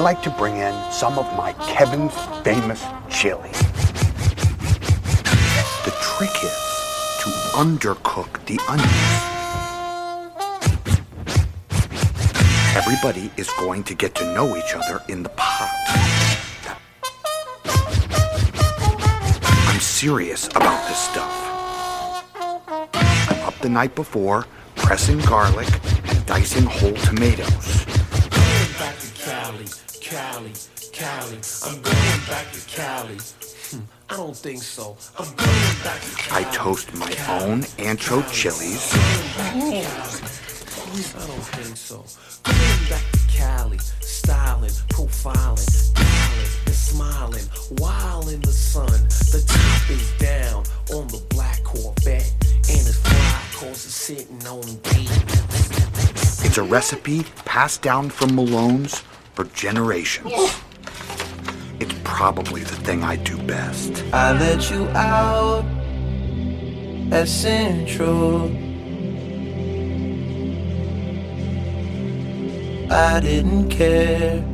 like to bring in some of my Kevin's famous chili. The trick is to undercook the onions. Everybody is going to get to know each other in the pot. I'm serious about this stuff. I'm up the night before, pressing garlic and dicing whole tomatoes. Cali. I'm going back to Cali. Hmm, I don't think so. I'm going back to Cali. I toast my own ancho chilies. I don't think so. Going back to Cali, styling, profiling, dialing, and smiling, while in the sun. The top is down on the black Corvette, and it's fly cause it's sitting on D. It's a recipe passed down from Malone's for generations. It's probably the thing I do best. I let you out at Central. I didn't care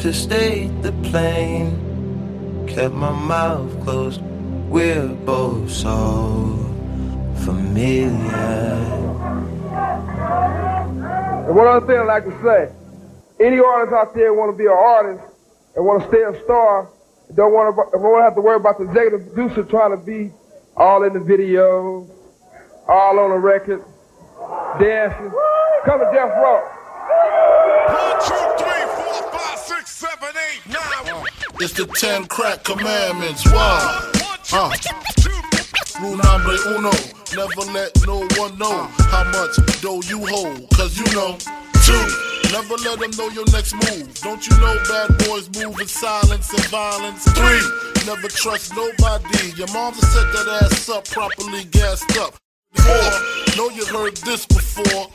to state the plain. Kept my mouth closed. We're both so familiar. And one other thing I'd like to say, any artist out there want to be an artist and want to stay a star, don't want to, don't have to worry about the executive producer trying to be all in the video, all on the record, dancing. Come to Death Row. It's the ten crack commandments. Wow. Uh. Rule number uno. Never let no one know how much dough you hold. Cause you know. Two. Never let them know your next move. Don't you know bad boys move in silence and violence? Three. Never trust nobody. Your mom's set that ass up properly gassed up. Four, know you heard this before.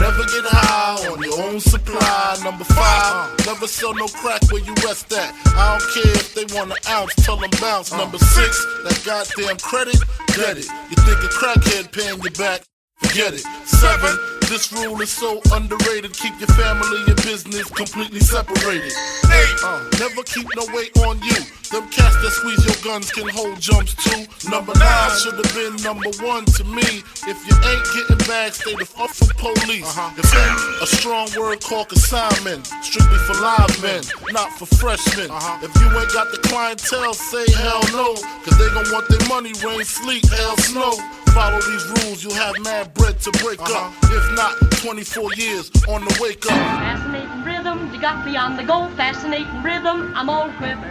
Never get high on your own supply. Number five, never sell no crack where you rest at. I don't care if they want an ounce, tell them bounce. Number six, that goddamn credit, get it. You think a crackhead paying you back? Forget it. Seven, this rule is so underrated. Keep your family and business completely separated. Eight, never keep no weight on you. Them cats that squeeze your guns can hold jumps too. Number nine should have been number one to me. If you ain't getting back, stay the fuck from police. If ain't a strong word called consignment, strictly for live men, not for freshmen. Uh-huh. If you ain't got the clientele, say hell no. Cause they gon' want their money, rain, sleet, hell, snow. Follow these rules, you'll have mad bread to break up. Uh-huh. If not, 24 years on the wake up. Fascinating rhythm, you got me on the go. Fascinating rhythm, I'm all quiver.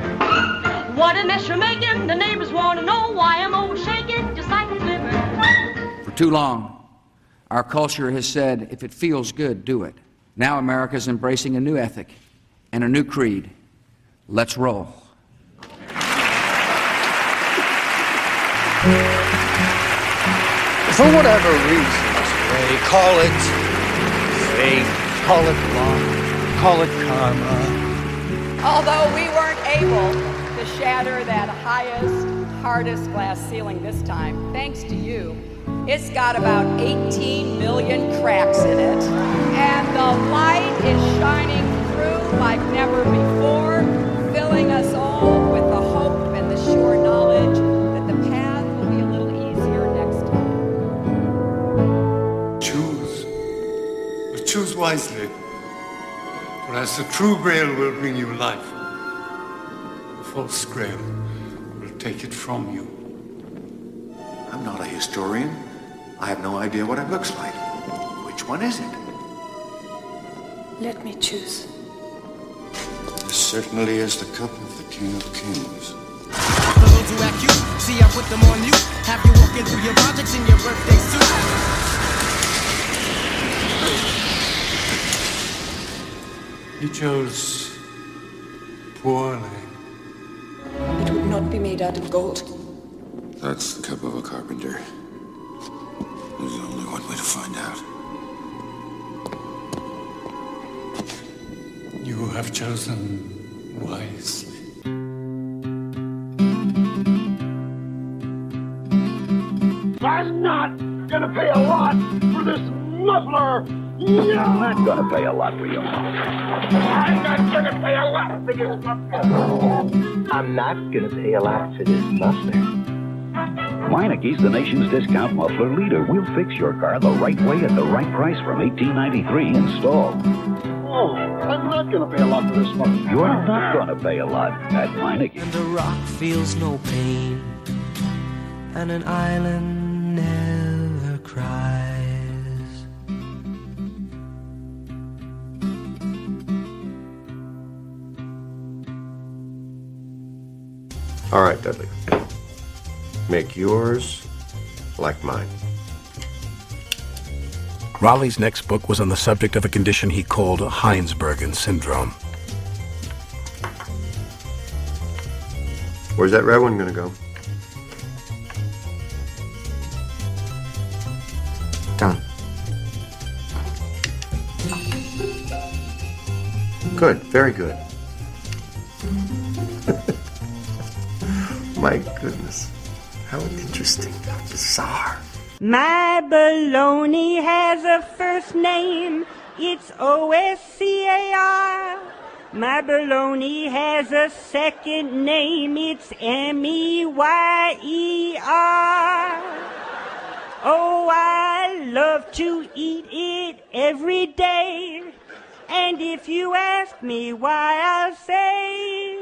What a mess you're making, the neighbors want to know why I'm always shaking, just like a flipper. For too long, our culture has said, if it feels good, do it. Now America is embracing a new ethic and a new creed. Let's roll. For whatever reasons, Ray, call it fate, call it luck, call it karma. Although we weren't able to shatter that highest, hardest glass ceiling this time, thanks to you, it's got about 18 million cracks in it. And the light is shining through like never before, filling us all with wisely. For as the true grail will bring you life, the false grail will take it from you. I'm not a historian. I have no idea what it looks like. Which one is it? Let me choose. This certainly is the cup of the King of Kings. Those who act you, see I put them on you. Have you walking through your projects in your birthday suit. You chose poorly. It would not be made out of gold. That's the cup of a carpenter. There's only one way to find out. You have chosen wisely. I'm not gonna pay a lot for this muffler I'm not gonna pay a lot for your mother. I'm not gonna pay a lot for your mother. I'm not gonna pay a lot for this muffler. Meineke's the nation's discount muffler leader. We'll fix your car the right way at the right price from 1893 installed. Oh, I'm not gonna pay a lot for this muffler. You're not gonna pay a lot at Meineke. And a rock feels no pain, and an island All right, Dudley. Make yours like mine. Raleigh's next book was on the subject of a condition he called Heinsbergen syndrome. Where's that red one gonna go? Done. Good, very good. My goodness. How interesting, how bizarre. My baloney has a first name. It's O-S-C-A-R. My baloney has a second name. It's M-E-Y-E-R. Oh, I love to eat it every day. And if you ask me why, I'll say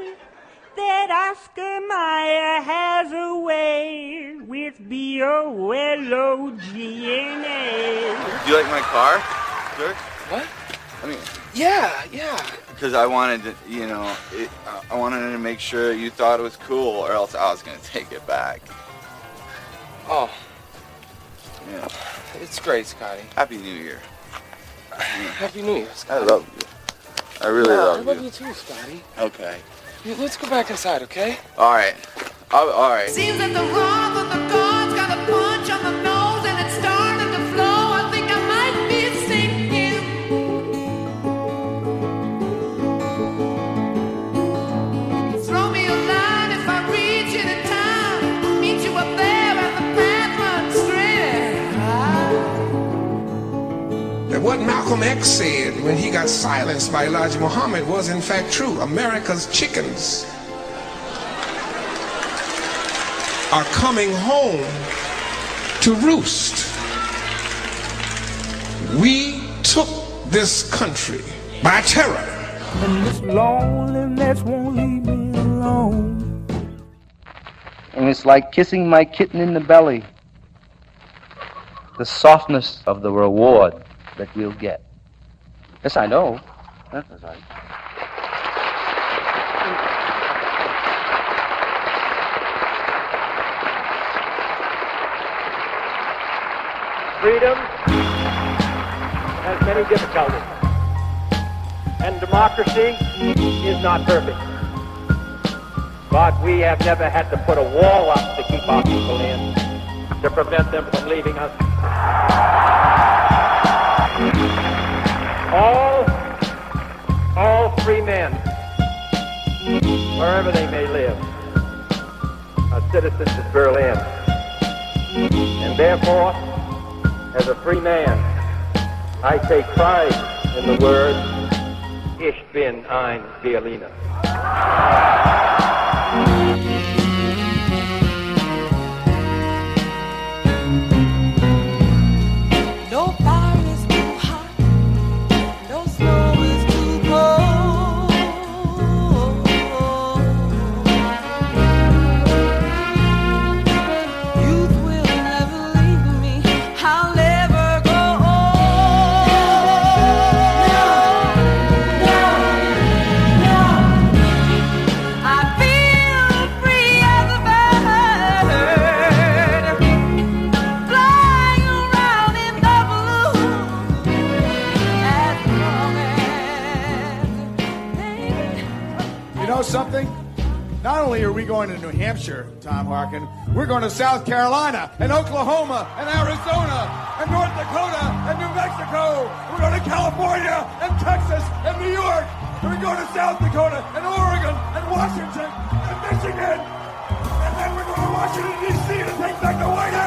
that Oscar Mayer has a way with B-O-L-O-G-N-A. Do you like my car, Dirk? What? I mean, Yeah, yeah. because I wanted to, you know, it, I wanted to make sure you thought it was cool, or else I was gonna take it back. Oh, Yeah. it's great, Scotty. Happy New Year. Happy New Year, I love you. I really Yeah, love you. I love you. you too, Scotty. Okay. Yeah, Let's go back inside, okay? All right. I'll, all right. What Malcolm X said when he got silenced by Elijah Muhammad was in fact true. America's chickens are coming home to roost. We took this country by terror. And this loneliness won't leave me alone. And it's like kissing my kitten in the belly. The softness of the reward that we'll get. Yes, I know. Freedom has many difficulties, and democracy is not perfect. But we have never had to put a wall up to keep our people in, to prevent them from leaving us. All, all free men, wherever they may live, are citizens of Berlin. And therefore, as a free man, I take pride in the word Ich bin ein Berliner. Going to New Hampshire, Tom Harkin, we're going to South Carolina and Oklahoma and Arizona and North Dakota and New Mexico. We're going to California and Texas and New York. We're going to South Dakota and Oregon and Washington and Michigan. And then we're going to Washington, D.C. to take back the White House.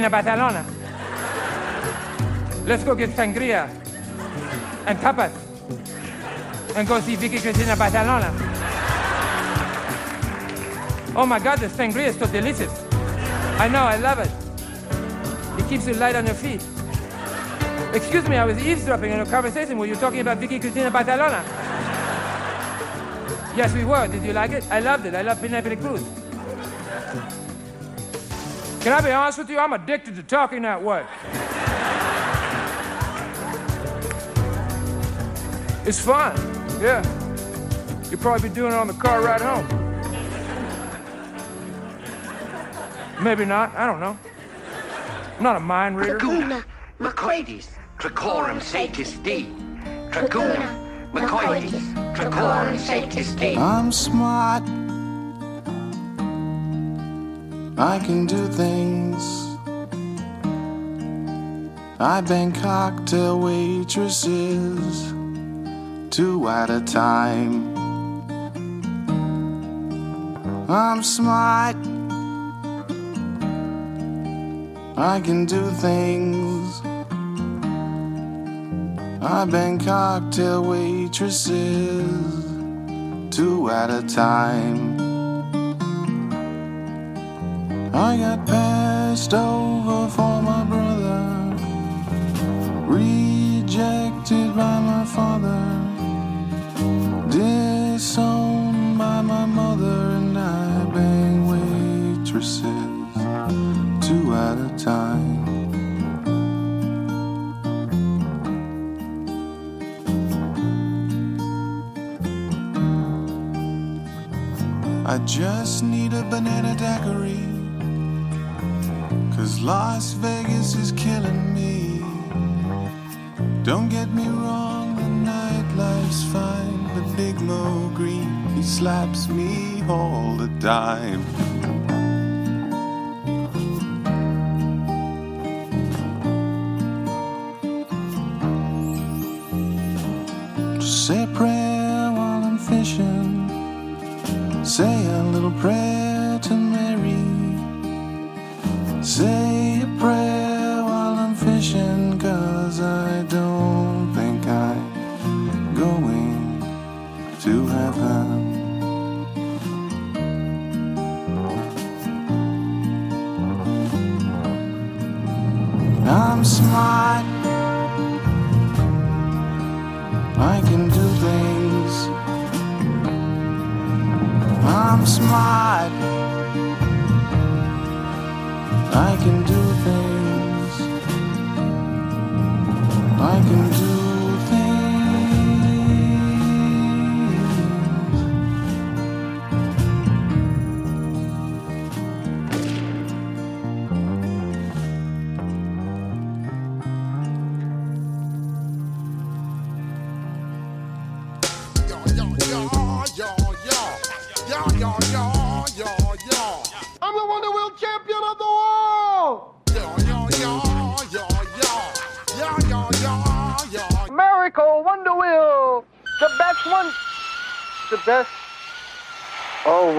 Cristina Barcelona. Let's go get sangria and tapas and go see Vicky Cristina Barcelona. Oh my God, the sangria is so delicious. I know, I love it. It keeps you light on your feet. Excuse me, I was eavesdropping on a conversation where you were talking about Vicky Cristina Barcelona. Yes, we were. Did you like it? I loved it. I love Penelope Cruz. Can I be honest with you? I'm addicted to talking that way. It's fun. Yeah. You'll probably be doing it on the car ride home. Maybe not. I don't know. I'm not a mind reader. Draguna, Macroides, Dracorum satis D. Draguna, Macroides, Dracorum satis D. I'm smart. I can do things. I bang cocktail waitresses two at a time. I'm smart. I can do things. I bang cocktail waitresses two at a time. I got passed over for my brother, rejected by my father, disowned by my mother, and I bang waitresses two at a time. I just need a banana daiquiri. Cause Las Vegas is killing me. Don't get me wrong, the nightlife's fine, but Big Moe Greene, he slaps me all the time. I'm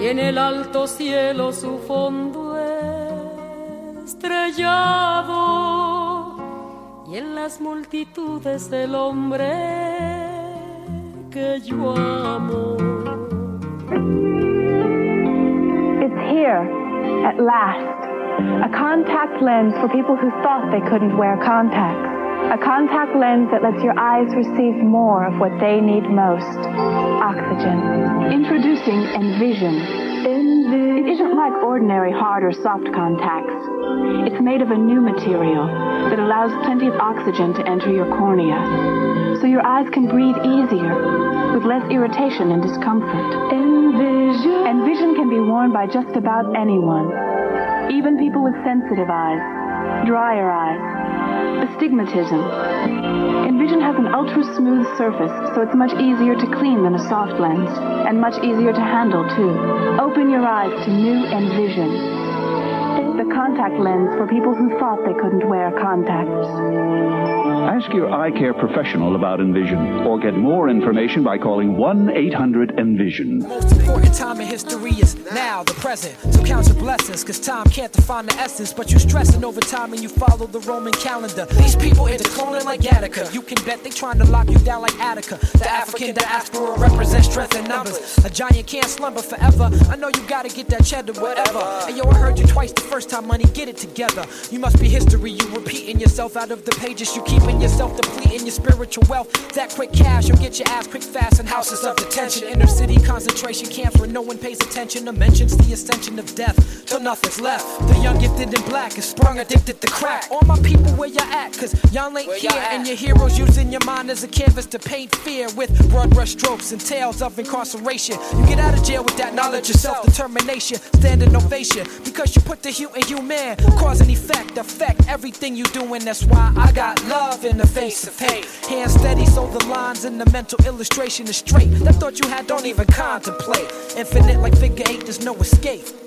y en el alto cielo su fondo estrellado y en las multitudes el hombre que yo amo. It's here, at last. A contact lens for people who thought they couldn't wear contacts. A contact lens that lets your eyes receive more of what they need most oxygen. Introducing Envision. It isn't like ordinary hard or soft contacts. It's made of a new material that allows plenty of oxygen to enter your cornea, so your eyes can breathe easier with less irritation and discomfort. Envision. Envision can be worn by just about anyone, even people with sensitive eyes. dry your eyes. Astigmatism. Envision has an ultra smooth surface, so it's much easier to clean than a soft lens, and much easier to handle too. Open your eyes to new Envision. The contact lens for people who thought they couldn't wear contacts. Ask your eye care professional about Envision or get more information by calling 1 800 Envision. Most important time in history is now, the present. So count your blessings, cause time can't define the essence. But you're stressing over time and you follow the Roman calendar. These people into cloning like Attica. You can bet they trying to lock you down like Attica. The African diaspora represents strength in numbers. A giant can't slumber forever. I know you gotta get that cheddar, whatever. And yo, I heard you twice the first time, money, get it together. You must be history, you repeating yourself out of the pages. You keeping yourself depleting your spiritual wealth. That quick cash, you'll get your ass quick fast in houses of detention. Inner city concentration camps where no one pays attention or mentions the ascension of death till nothing's left. The young gifted and black is sprung addicted to crack. All my people, where you at? Cause y'all ain't here. And your heroes using your mind as a canvas to paint fear with broad brush strokes and tales of incarceration. You get out of jail with that knowledge of self determination, standing ovation. Because you put the hue in human, cause and effect, affect everything you do. And That's why I got love in the face of hate. Hand steady, so the lines in the mental illustration is straight. That thought you had, don't even contemplate. Infinite like figure eight, there's no escape.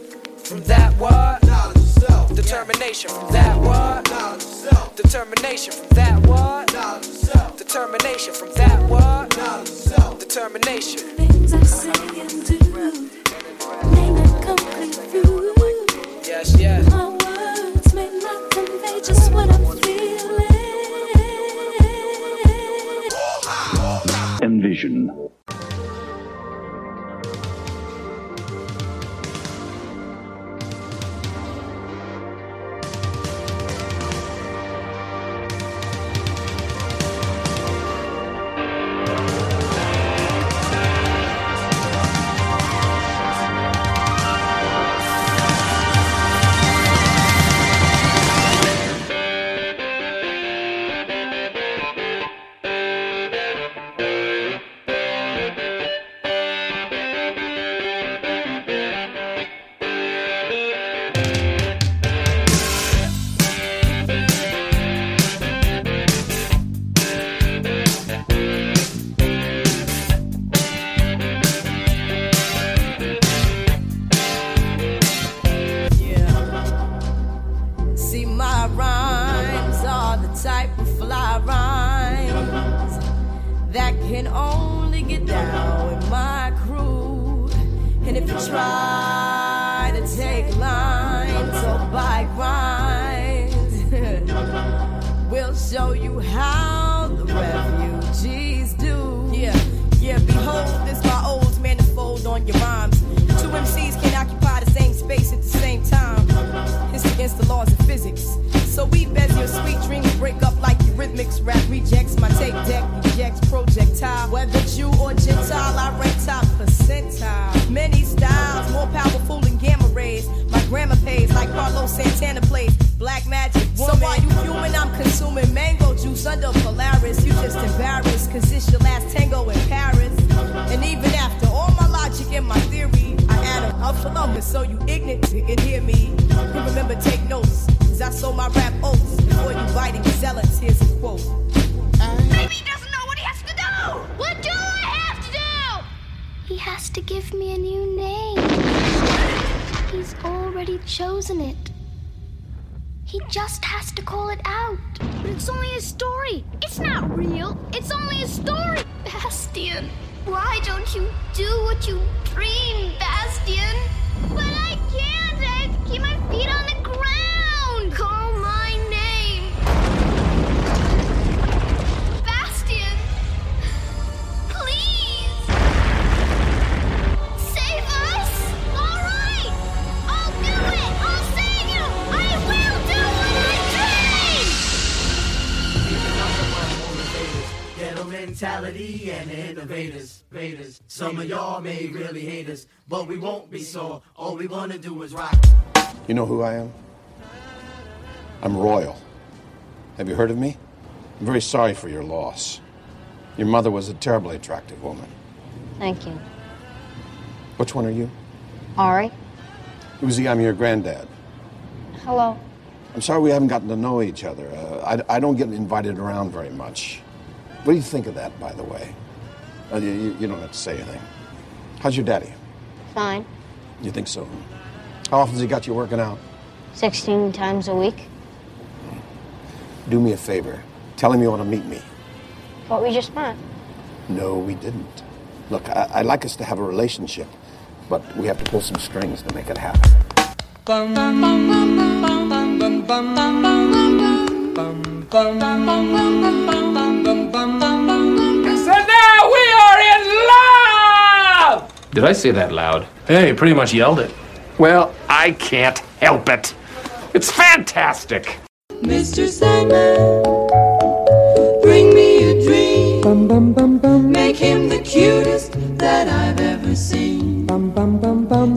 From that what? Self Determination from that what? Self Determination from that what? Self Determination from that what? Self Determination. Things I say and do Santana plays. Black magic woman. So while you human, I'm consuming mango juice under Polaris. You just embarrassed, cause it's your last tango in Paris. And even after all my logic and my theory, I add a, a phenomenon so you ignorant can hear me. And remember, take notes, cause I sold my rap oats before you biting zealots. Here's a quote. Baby doesn't know what he has to do! What do I have to do? He has to give me a new name. He's already chosen it. He just has to call it out. But it's only a story. It's not real. It's only a story. Bastian, why don't you do what you dream, Bastian? But I can't. I have to keep my feet on the mentality and innovators, raiders. Some of y'all may really hate us, but we won't be sore. All we wanna do is rock. You know who I am? I'm royal. Have you heard of me? I'm very sorry for your loss. Your mother was a terribly attractive woman. Thank you. Which one are you? Ari? Uzi, I'm your granddad. Hello. I'm sorry we haven't gotten to know each other. Uh, I, I don't get invited around very much. What do you think of that, by the way? Uh, you- you, you don't have to say anything. How's your daddy? Fine. You think so? How often often's he got you working out? 16 times a week. Do me a favor. Tell him you want to meet me. What we just met. No, we didn't. Look, I, I'd like us to have a relationship, but we have to pull some strings to make it happen. Did I say that loud? Hey, pretty much yelled it. Well, I can't help it. It's fantastic. Mr. Sandman, bring me a dream. Make him the cutest that I've ever seen.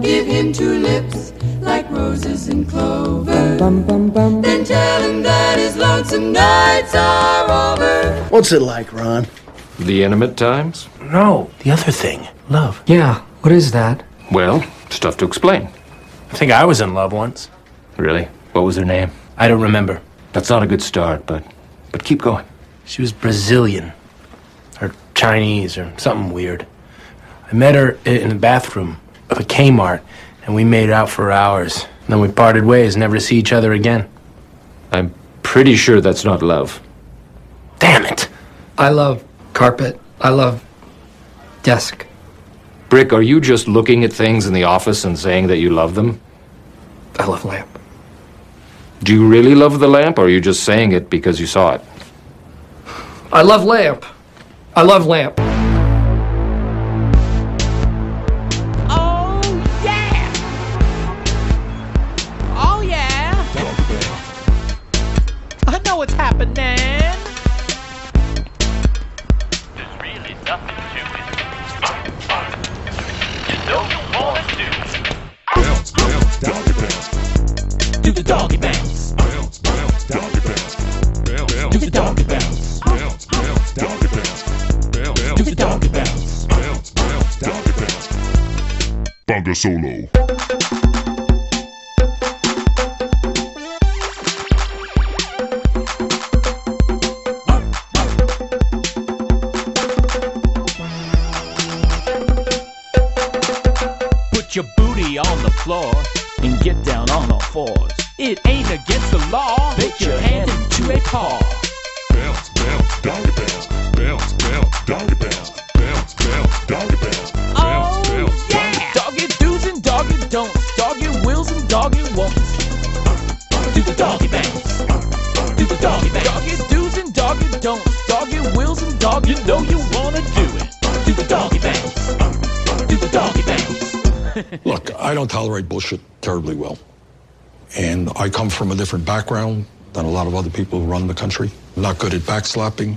Give him two lips like roses and clover. Then tell him that his lonesome nights are over. What's it like, Ron? The intimate times? No, the other thing. Love. Yeah, what is that? Well, stuff to explain. I think I was in love once. Really? What was her name? I don't remember. That's not a good start, but but keep going. She was Brazilian. Or Chinese or something weird. I met her in the bathroom of a Kmart and we made out for hours. then we parted ways, never to see each other again. I'm pretty sure that's not love. Damn it! I love carpet. I love desk. Brick, are you just looking at things in the office and saying that you love them? I love lamp. Do you really love the lamp, or are you just saying it because you saw it? I love lamp. I love lamp. Doggy bounce. Bounce, bounce, doggy bounce. Do the doggy bounce. Bounce, bounce, doggy bounce. Do the doggy bounce. Bounce, bounce, doggy bounce. Bunga Solo. Tolerate bullshit terribly well. And I come from a different background than a lot of other people who run the country. I'm not good at backslapping.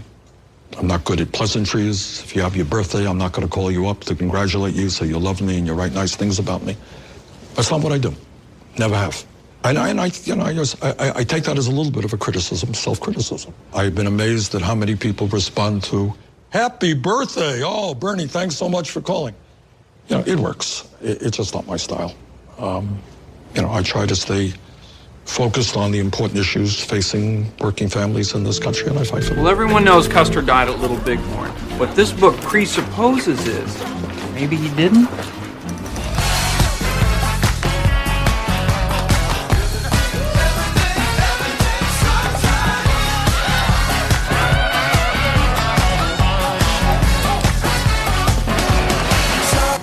I'm not good at pleasantries. If you have your birthday, I'm not going to call you up to congratulate you, say you love me and you write nice things about me. That's not what I do. Never have. And I, and I you know, I, just, I- I take that as a little bit of a criticism, self-criticism. I've been amazed at how many people respond to, happy birthday. Oh, Bernie, thanks so much for calling. You know, it works. It, it's just not my style. Um, you know, I try to stay focused on the important issues facing working families in this country, and I fight for them. Well, everyone knows Custer died at Little Bighorn. What this book presupposes is maybe he didn't.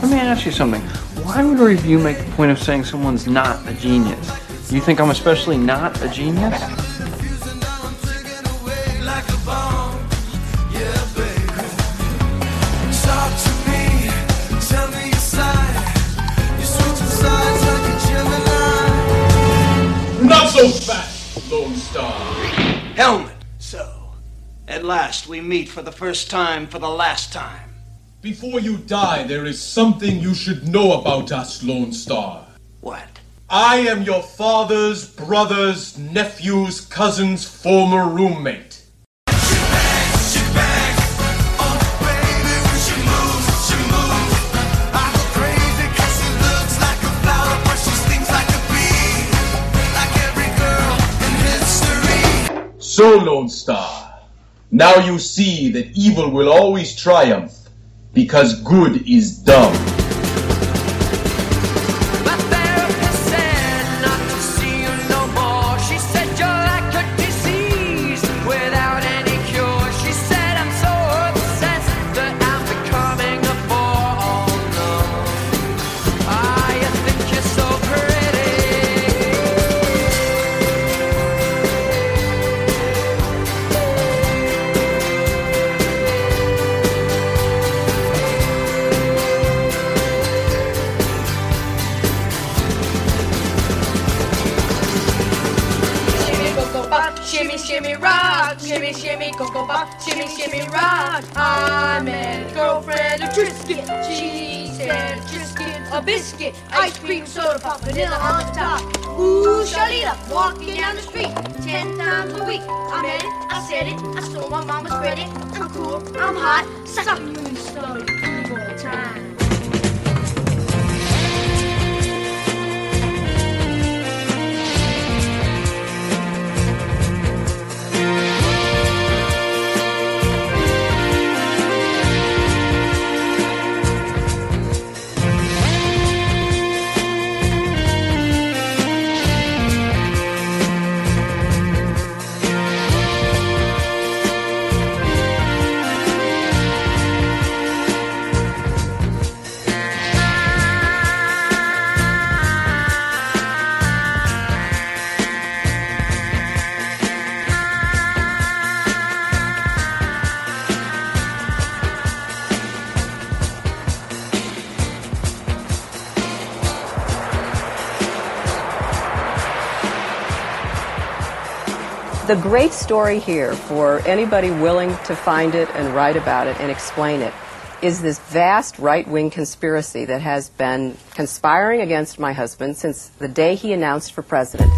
Let me ask you something. Why would a review make the point of saying someone's not a genius? You think I'm especially not a genius? Talk to me, tell me your side. You switching sides like a Gemini. Not so fast, Lone Star. Helmet. So, at last we meet for the first time for the last time. Before you die, there is something you should know about us, Lone Star. What? I am your father's brother's nephew's cousin's former roommate. Like a flower, but she stings like a bee. Like every girl in So, Lone Star, now you see that evil will always triumph because good is dumb. Shimmy, shimmy, rock. I met a girlfriend, a Triscuit. She said a Triscuit, a biscuit, ice cream, soda pop, vanilla on top. Ooh, Shalita, walking down the street ten times a week. I met it, I said it, I stole my mama's credit. I'm cool, I'm hot, sucking you in the stomach all the time. The great story here for anybody willing to find it and write about it and explain it is this vast right wing conspiracy that has been conspiring against my husband since the day he announced for president.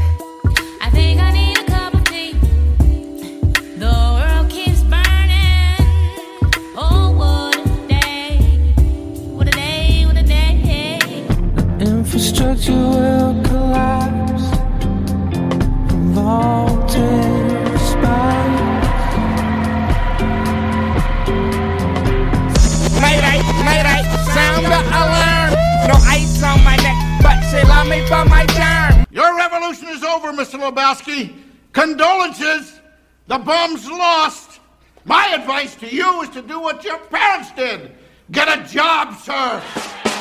I I need a cup of tea. The world keeps burning. Oh, what a day. What a day, what a day. Infrastructure will collapse. No ice on my neck, but me for my charm. Your revolution is over, Mr. Lebowski. Condolences. The bomb's lost. My advice to you is to do what your parents did. Get a job, sir.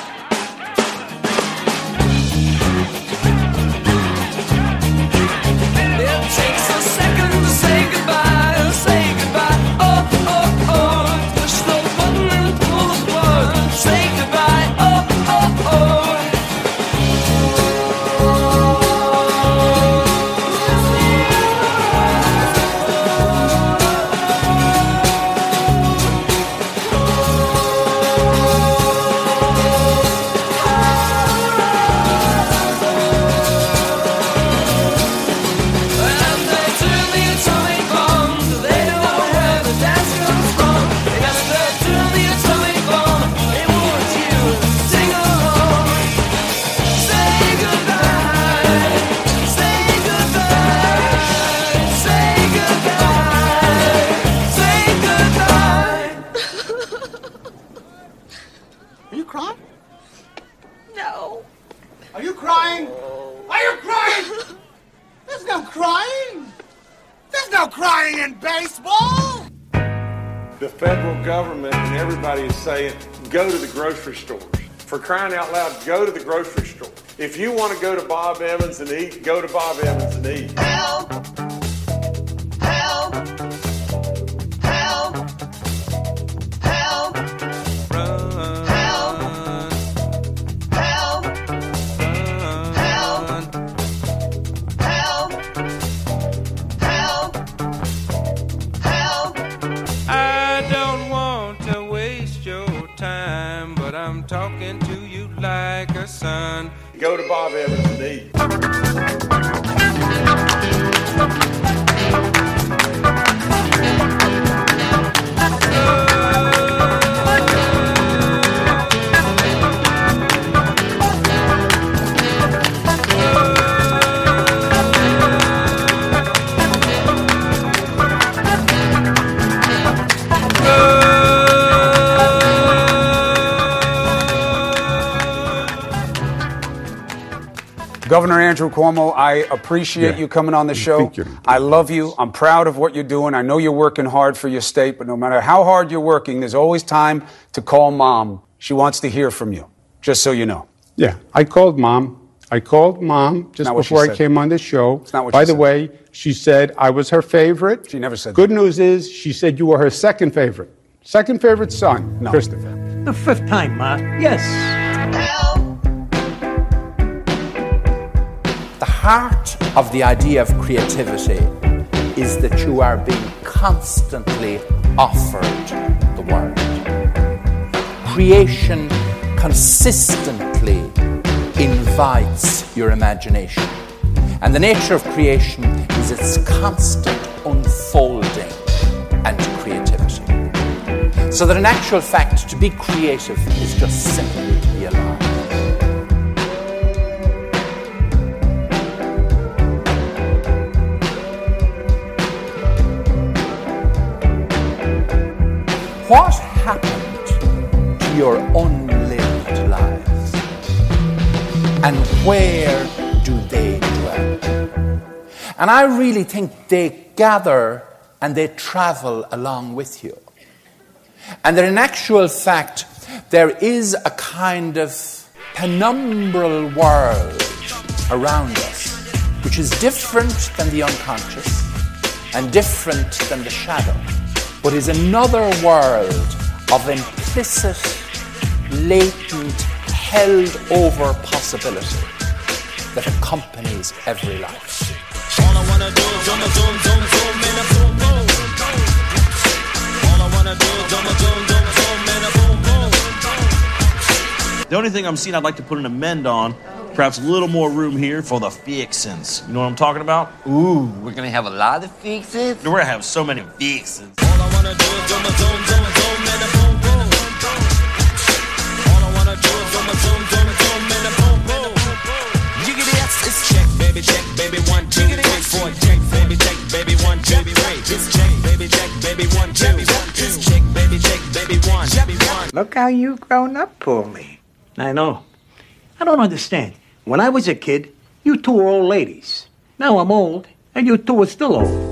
Federal government and everybody is saying, go to the grocery stores. For crying out loud, go to the grocery store. If you want to go to Bob Evans and eat, go to Bob Evans and eat. Help! Go to Bob Evans and eat. Governor Andrew Cuomo, I appreciate you coming on the show. I love you. I'm proud of what you're doing. I know you're working hard for your state, but no matter how hard you're working, there's always time to call mom. She wants to hear from you, just so you know. Yeah, I called mom. I called mom just Not before I came on the show. not what By she the said. way, she said I was her favorite. She never said Good news is she said you were her second favorite. Second favorite son, Christopher. The fifth time, Ma. Yes. The heart of the idea of creativity is that you are being constantly offered the world. Creation consistently invites your imagination. And the nature of creation is its constant unfolding and creativity. So that in actual fact, to be creative is just simply What happened to your unlived lives? And where do they dwell? And I really think they gather and they travel along with you. And that in actual fact, there is a kind of penumbral world around us, which is different than the unconscious and different than the shadow, but is another world of implicit, latent, held over possibility that accompanies every life. The only thing I'm seeing I'd like to put an amend on, perhaps a little more room here for the fixins. You know what I'm talking about? Ooh, we're gonna have a lot of fixins. We're gonna have so many fixins. All I wanna do is zoom, zoom, zoom, zoom, and a boom, boom. All I wanna do is zoom, zoom, zoom, zoom, and a boom, boom. Jiggity yes, it's check, baby, check, baby, one, two, three, four, check, baby, check, baby, one, two, three. It's check, baby, check, baby, one, two, it's check, baby, check, baby, one, baby, one. Look how you've grown up, Paulie. I know. I don't understand. When I was a kid, you two were old ladies. Now I'm old, and you two are still old.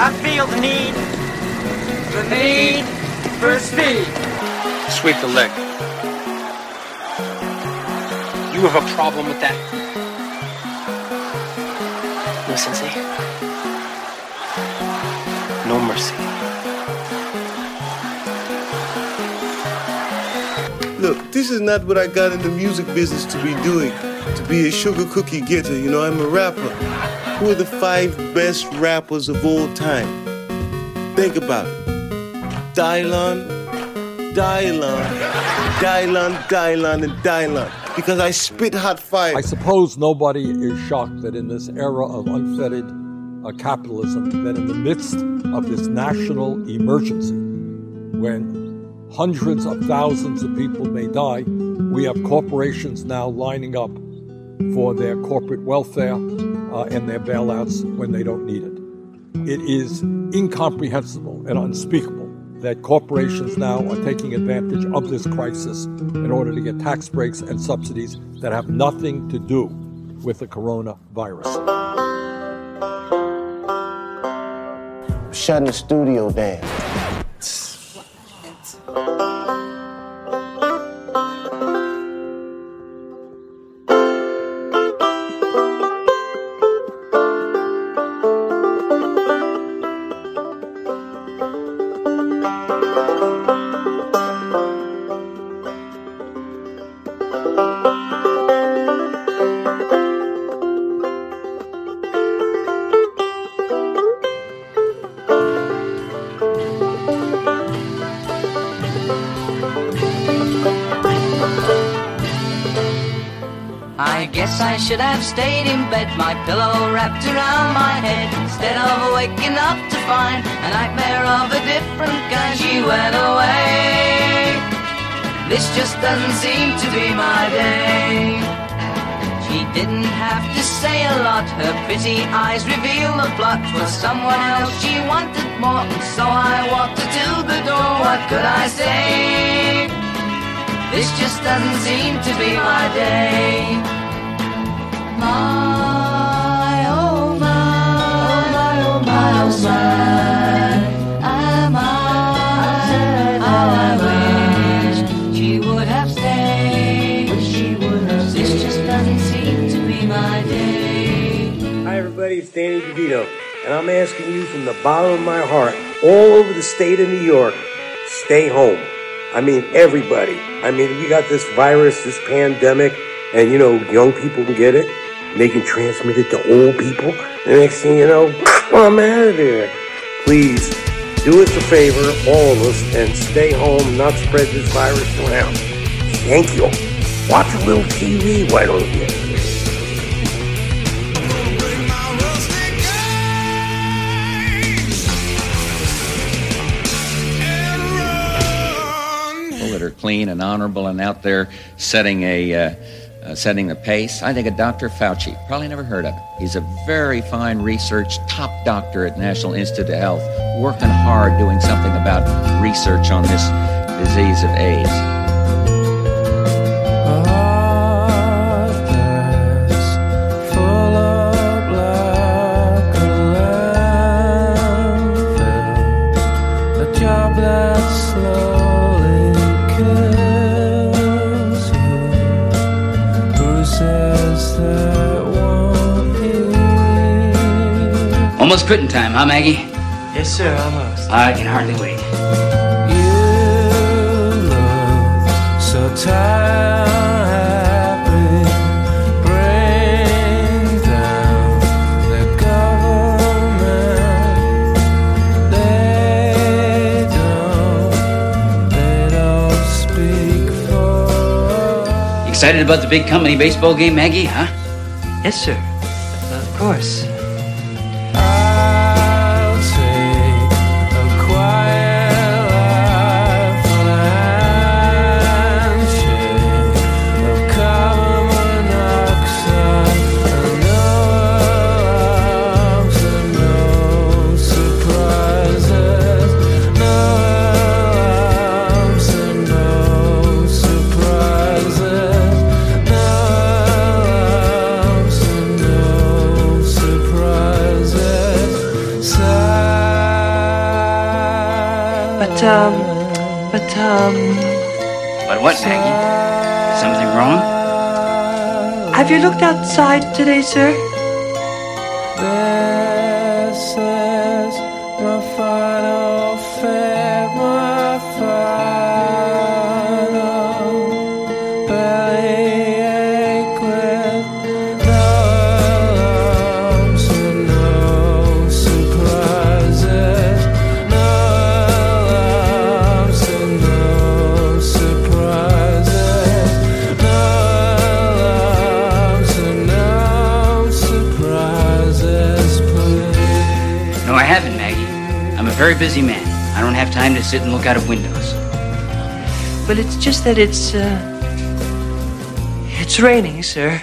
I feel the need, the need for speed. Sweep the leg. You have a problem with that? No, Sensei. No mercy. Look, this is not what I got in the music business to be doing. To be a sugar cookie getter, you know, I'm a rapper. Who are the five best rappers of all time? Think about it. Dylon, Dylon, Dylon, Dylon, and Dylon. Because I spit hot fire. I suppose nobody is shocked that in this era of unfettered uh, capitalism, that in the midst of this national emergency, when hundreds of thousands of people may die, we have corporations now lining up for their corporate welfare uh, and their bailouts when they don't need it. It is incomprehensible and unspeakable that corporations now are taking advantage of this crisis in order to get tax breaks and subsidies that have nothing to do with the coronavirus. Shutting the studio down. Should have stayed in bed, my pillow wrapped around my head, instead of waking up to find a nightmare of a different kind. She went away. This just doesn't seem to be my day. She didn't have to say a lot. Her pretty eyes reveal the plot. Was someone else she wanted more, and so I walked her to the door. What could I say? This just doesn't seem to be my day. Danny DeVito, and I'm asking you from the bottom of my heart, all over the state of New York, stay home. I mean, everybody. I mean, we got this virus, this pandemic, and you know, young people can get it. They can transmit it to old people. The next thing you know, I'm out of there. Please, do us a favor, all of us, and stay home, not spread this virus around. Thank you. Watch a little TV, why don't you? people that are clean and honorable and out there setting a uh, uh, setting the pace. I think of Dr. Fauci. Probably never heard of him. He's a very fine research top doctor at National Institute of Health, working hard doing something about research on this disease of AIDS. Almost quitting time, huh, Maggie? Yes, sir, almost. I can hardly wait. You look so tired, happy. Bring down the government. They don't, they don't speak for You excited about the big company baseball game, Maggie, huh? Yes, sir. Of course. Outside today, sir? No, I haven't, Maggie. I'm a very busy man. I don't have time to sit and look out of windows. Well, it's just that it's, uh, it's raining, sir.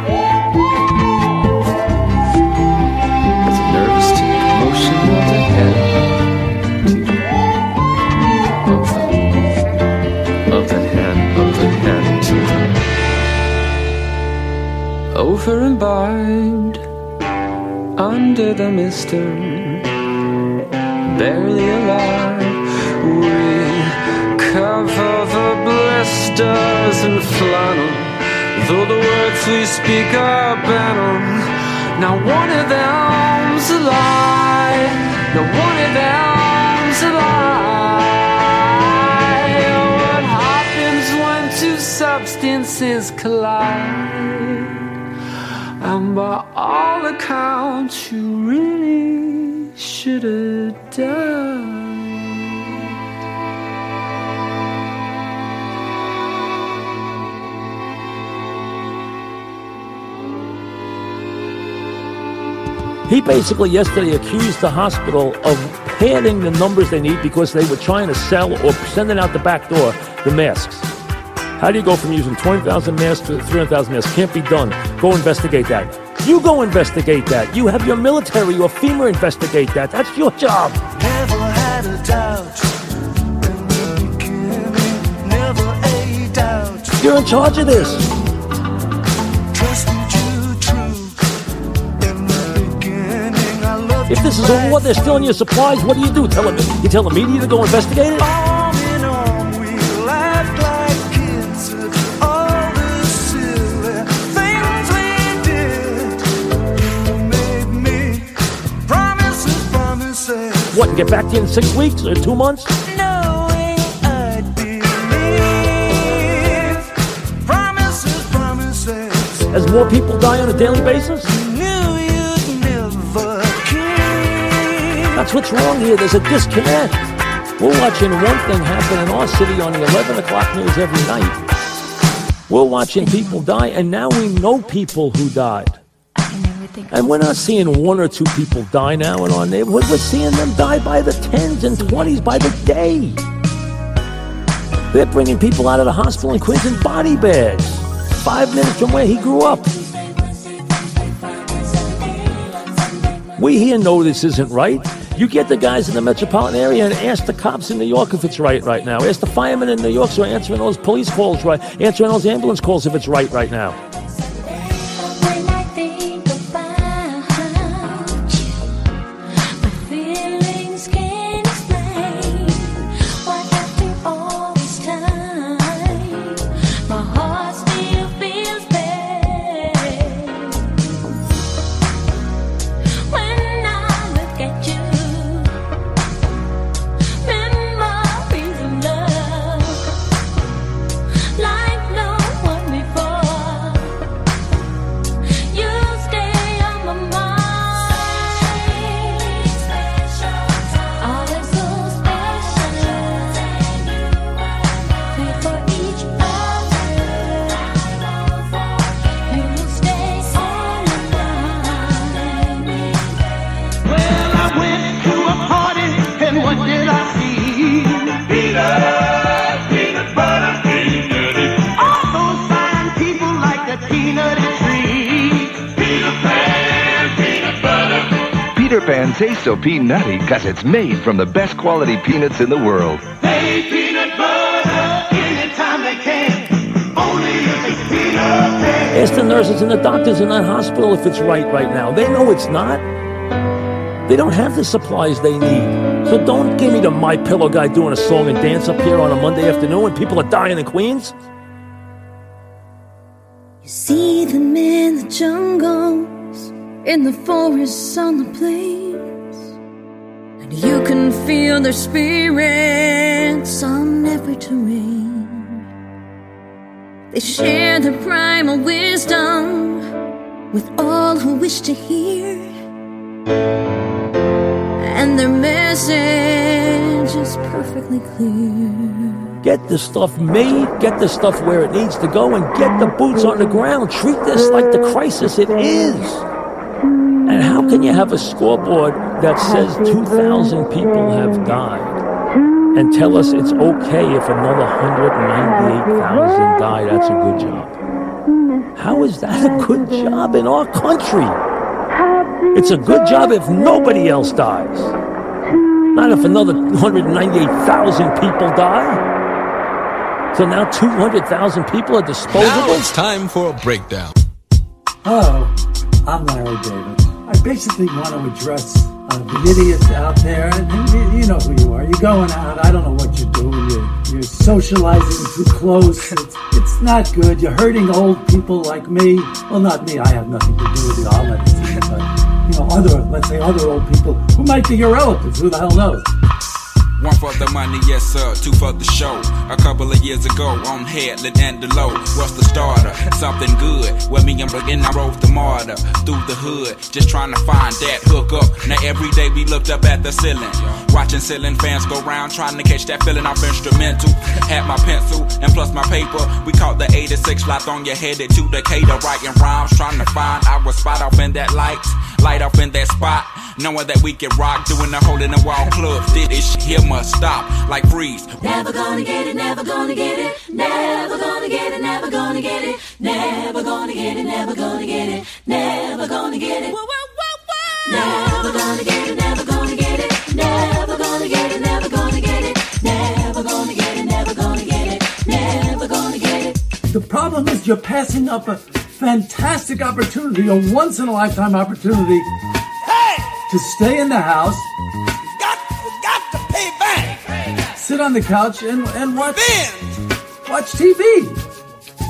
mister barely alive. We cover the blisters in flannel, though the words we speak are banal. Now one of them's a lie. Now one of them's a lie. What happens when two substances collide? And by all accounts, you really should have died. He basically yesterday accused the hospital of padding the numbers they need because they were trying to sell or sending out the back door the masks. How do you go from using 20,000 masks to 300,000 masks? Can't be done. Go investigate that. You go investigate that. You have your military or FEMA investigate that. That's your job. Never had a doubt. In the beginning, never a doubt. You're in charge of this. Trusted you true. In the beginning, I loved If this is a war, they're stealing your supplies. What do you do? Tell them you tell the media to go investigate it. What? Get back to you in six weeks or two months? Knowing Promises, promises. As more people die on a daily basis? Knew you'd never. That's what's wrong here. There's a disconnect. We're watching one thing happen in our city on the 11 o'clock news every night. We're watching people die, and now we know people who died. And we're not seeing one or two people die now in our neighborhood. We're seeing them die by the tens and twenties by the day. They're bringing people out of the hospital in Queens in body bags, five minutes from where he grew up. We here know this isn't right. You get the guys in the metropolitan area and ask the cops in New York if it's right right now. Ask the firemen in New York who are answering those police calls right, answering those ambulance calls if it's right right now. Butter. Peter Pan tastes so peanutty because it's made from the best quality peanuts in the world. They peanut butter anytime they can. Only if it's peanut pan. Ask the nurses and the doctors in that hospital if it's right right now. They know it's not. They don't have the supplies they need. So don't give me the My Pillow guy doing a song and dance up here on a Monday afternoon when people are dying in Queens. You see them in the jungles, in the forests, on the plains. You can feel their spirits on every terrain. They share their primal wisdom with all who wish to hear. And their message is perfectly clear. Get the stuff made, get the stuff where it needs to go, and get the boots on the ground. Treat this like the crisis it is. And how can you have a scoreboard that says 2,000 people have died? and tell us it's okay if another 198,000 die. That's a good job. How is that a good job in our country? It's a good job if nobody else dies. Not if another 198,000 people die. So now 200,000 people are disposable? Now it's time for a breakdown. Hello, I'm Larry David. I basically want to address uh, the idiots out there, you, you know who you are. You're going out. I don't know what you're doing. You're, you're socializing too close. It's, it's not good. You're hurting old people like me. Well, not me. I have nothing to do with it. I'll let it see. But you know, other let's say other old people who might be your relatives. Who the hell knows? One for the money, yes sir, two for the show. A couple of years ago on Headland and Delowe. What's the starter? Something good. Well, me and Brian, I rode the MARTA through the hood, just trying to find that hook up. Now every day we looked up at the ceiling, watching ceiling fans go round, trying to catch that feeling off instrumental. Had my pencil and plus my paper. We caught the 86 lot on your headed to Decatur, writing rhymes, trying to find our spot off in that light, light off in that spot. Knowing that we can rock, doing the hole in the wall club. This shit here must stop, like freeze. Never gonna get it, never gonna get it, never gonna get it, never gonna get it, never gonna get it, never gonna get it, never gonna get it. Never gonna get it, never gonna get it, never gonna get it, never gonna get it, never gonna get it, never gonna get it, never gonna get it. The problem is you're passing up a fantastic opportunity, a once in a lifetime opportunity to stay in the house, Got got to pay back. sit on the couch, and, and watch watch TV.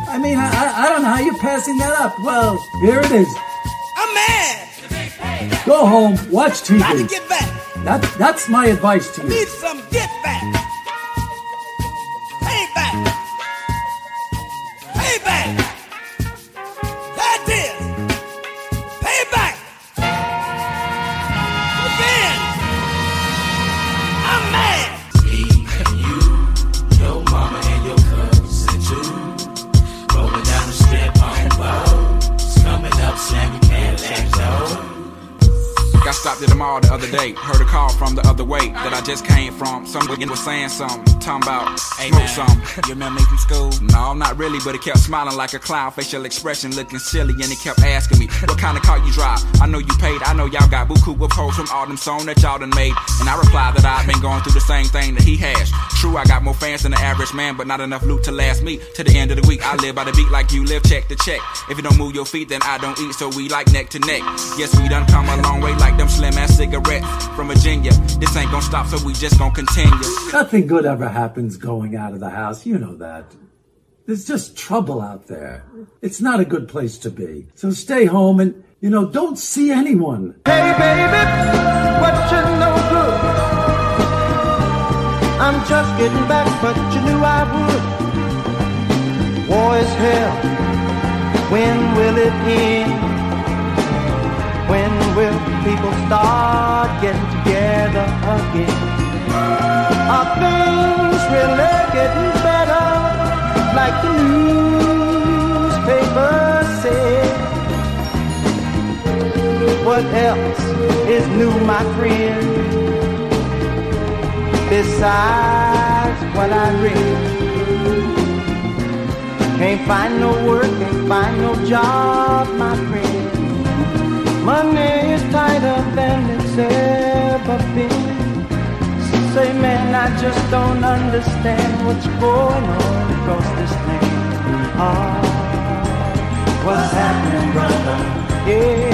I mean, I, I, I don't know how you're passing that up. Well, here it is. I'm mad. Go home, watch TV. Got to get back. That, that's my advice to you. Need some get back. At the other day. Heard a call from the other way that I just came from. Somebody was saying something, talking about hey, smoke something. You remember me from school? No, not really, but it kept smiling like a clown, facial expression looking silly, and it kept asking me what kind of car you drive. I know you paid, I know y'all got buku with hoes from all them songs that y'all done made, and I replied that I've been going through the same thing that he has. True, I got more fans than the average man, but not enough loot to last me to the end of the week. I live by the beat like you live, check to check. If you don't move your feet, then I don't eat, so we like neck to neck. Yes, we done come a long way, like them slim ass cigarettes from Virginia. This ain't gonna stop, so we just gonna continue. Nothing good ever happens going out of the house. You know that. There's just trouble out there. It's not a good place to be. So stay home and, you know, don't see anyone. Hey baby, what you no good? I'm just getting back, but you knew I would. War is hell. When will it end? When will people start getting together again? Are things really getting better? Like the newspaper said. What else is new, my friend? Besides what I read. Can't find no work, can't find no job, my friend. Money is tighter than it's ever been. Say, man, I just don't understand what's going on across this thing. Ah, what's happening, brother? Yeah,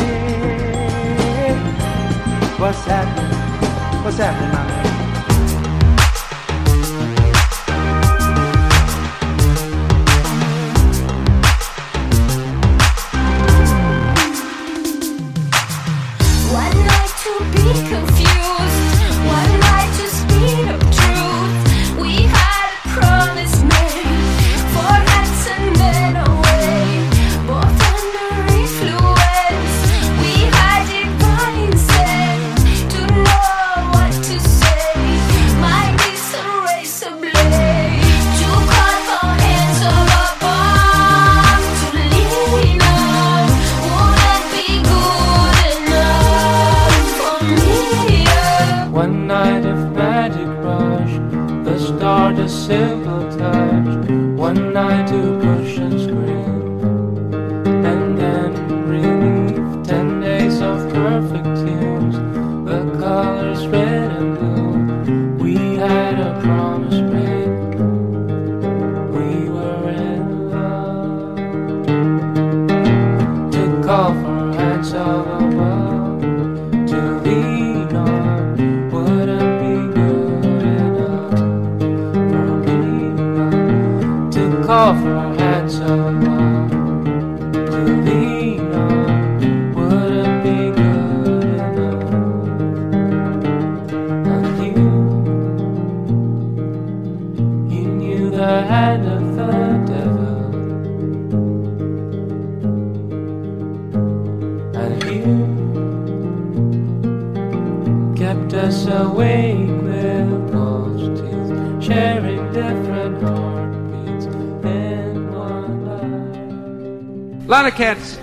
what's happening? What's happening, my man? A lot of cats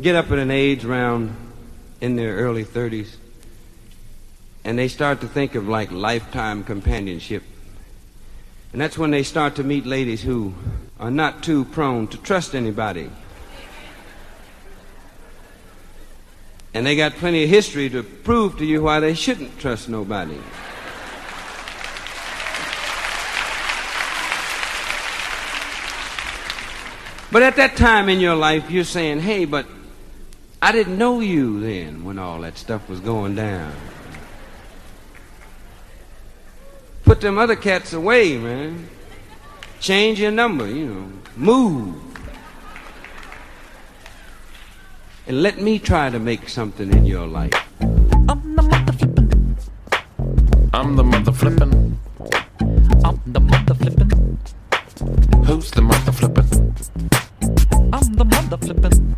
get up at an age around in their early 30s and they start to think of like lifetime companionship. And that's when they start to meet ladies who are not too prone to trust anybody. And they got plenty of history to prove to you why they shouldn't trust nobody. But at that time in your life, you're saying, hey, but I didn't know you then when all that stuff was going down. Put them other cats away, man. Change your number, you know. Move. And let me try to make something in your life. I'm the mother flippin'. I'm the mother flippin'. Who's the mother flippin'? I'm the mother flippin'.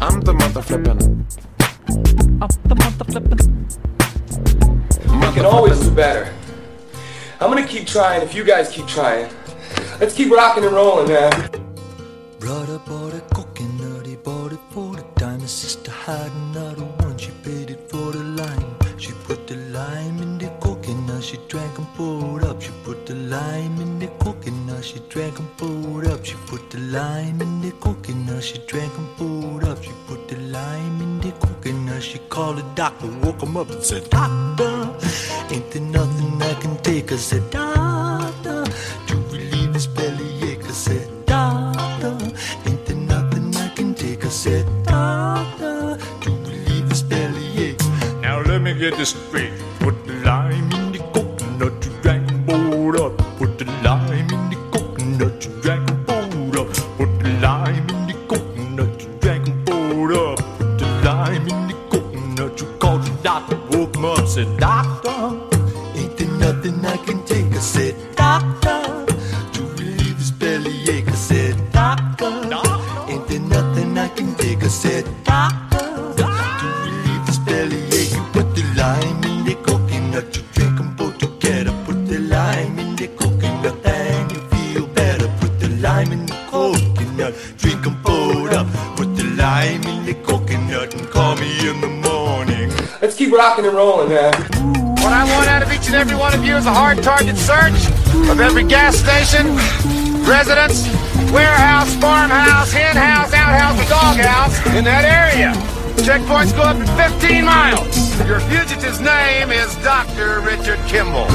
I'm the mother flippin'. I'm the mother flippin'. We can always do better. I'm gonna keep trying if you guys keep trying. Let's keep rocking and rolling, man. Brother bought a coconut, he bought it for the dime. His sister had another one, she paid it for the lime. She put the lime in the coconut, she drank and poured up. She put the lime in the coconut, she drank and poured up. She put the lime in the coconut, she drank and poured up. She put the lime in the coconut, she called the doctor, woke him up and said, Doctor, ain't there nothing I can take? I said, Doctor, to relieve his bellyache. I said, Doctor, ain't there nothing I can take? I said, Doctor, to relieve his bellyache. Now let me get this straight. Station, residence, warehouse, farmhouse, hen house, outhouse, and doghouse in that area. Checkpoints go up to 15 miles. Your fugitive's name is Dr. Richard Kimble.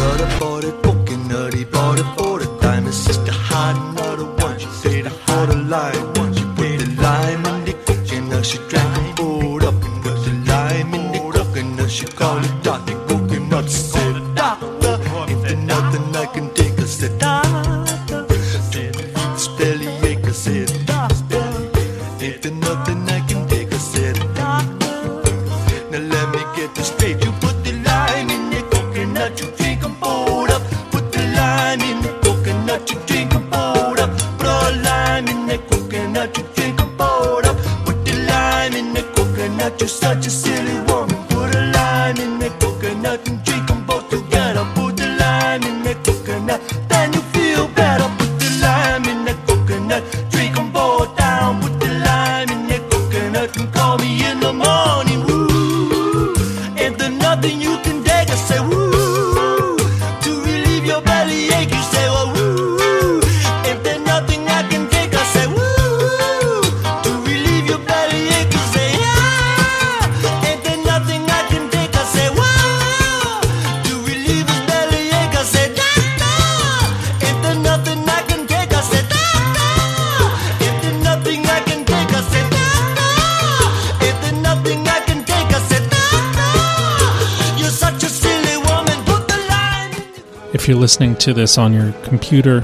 Listening to this on your computer,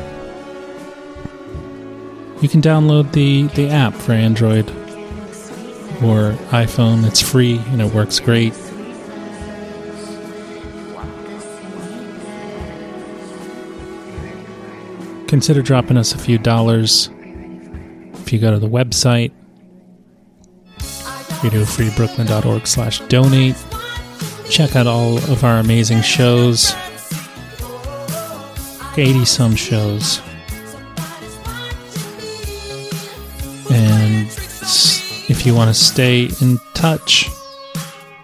you can download the, the app for Android or iPhone. It's free and it works great. Consider dropping us a few dollars if you go to the website radiofreebrooklyn.org slash donate check out all of our amazing shows 80 some shows. And if you want to stay in touch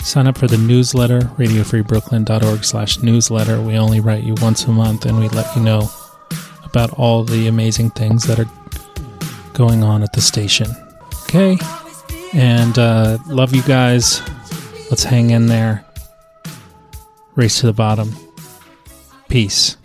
sign up for the newsletter radiofreebrooklyn.org slash newsletter. We only write you once a month and we let you know about all the amazing things that are going on at the station. Okay? And uh, love you guys. Let's hang in there. Race to the bottom. Peace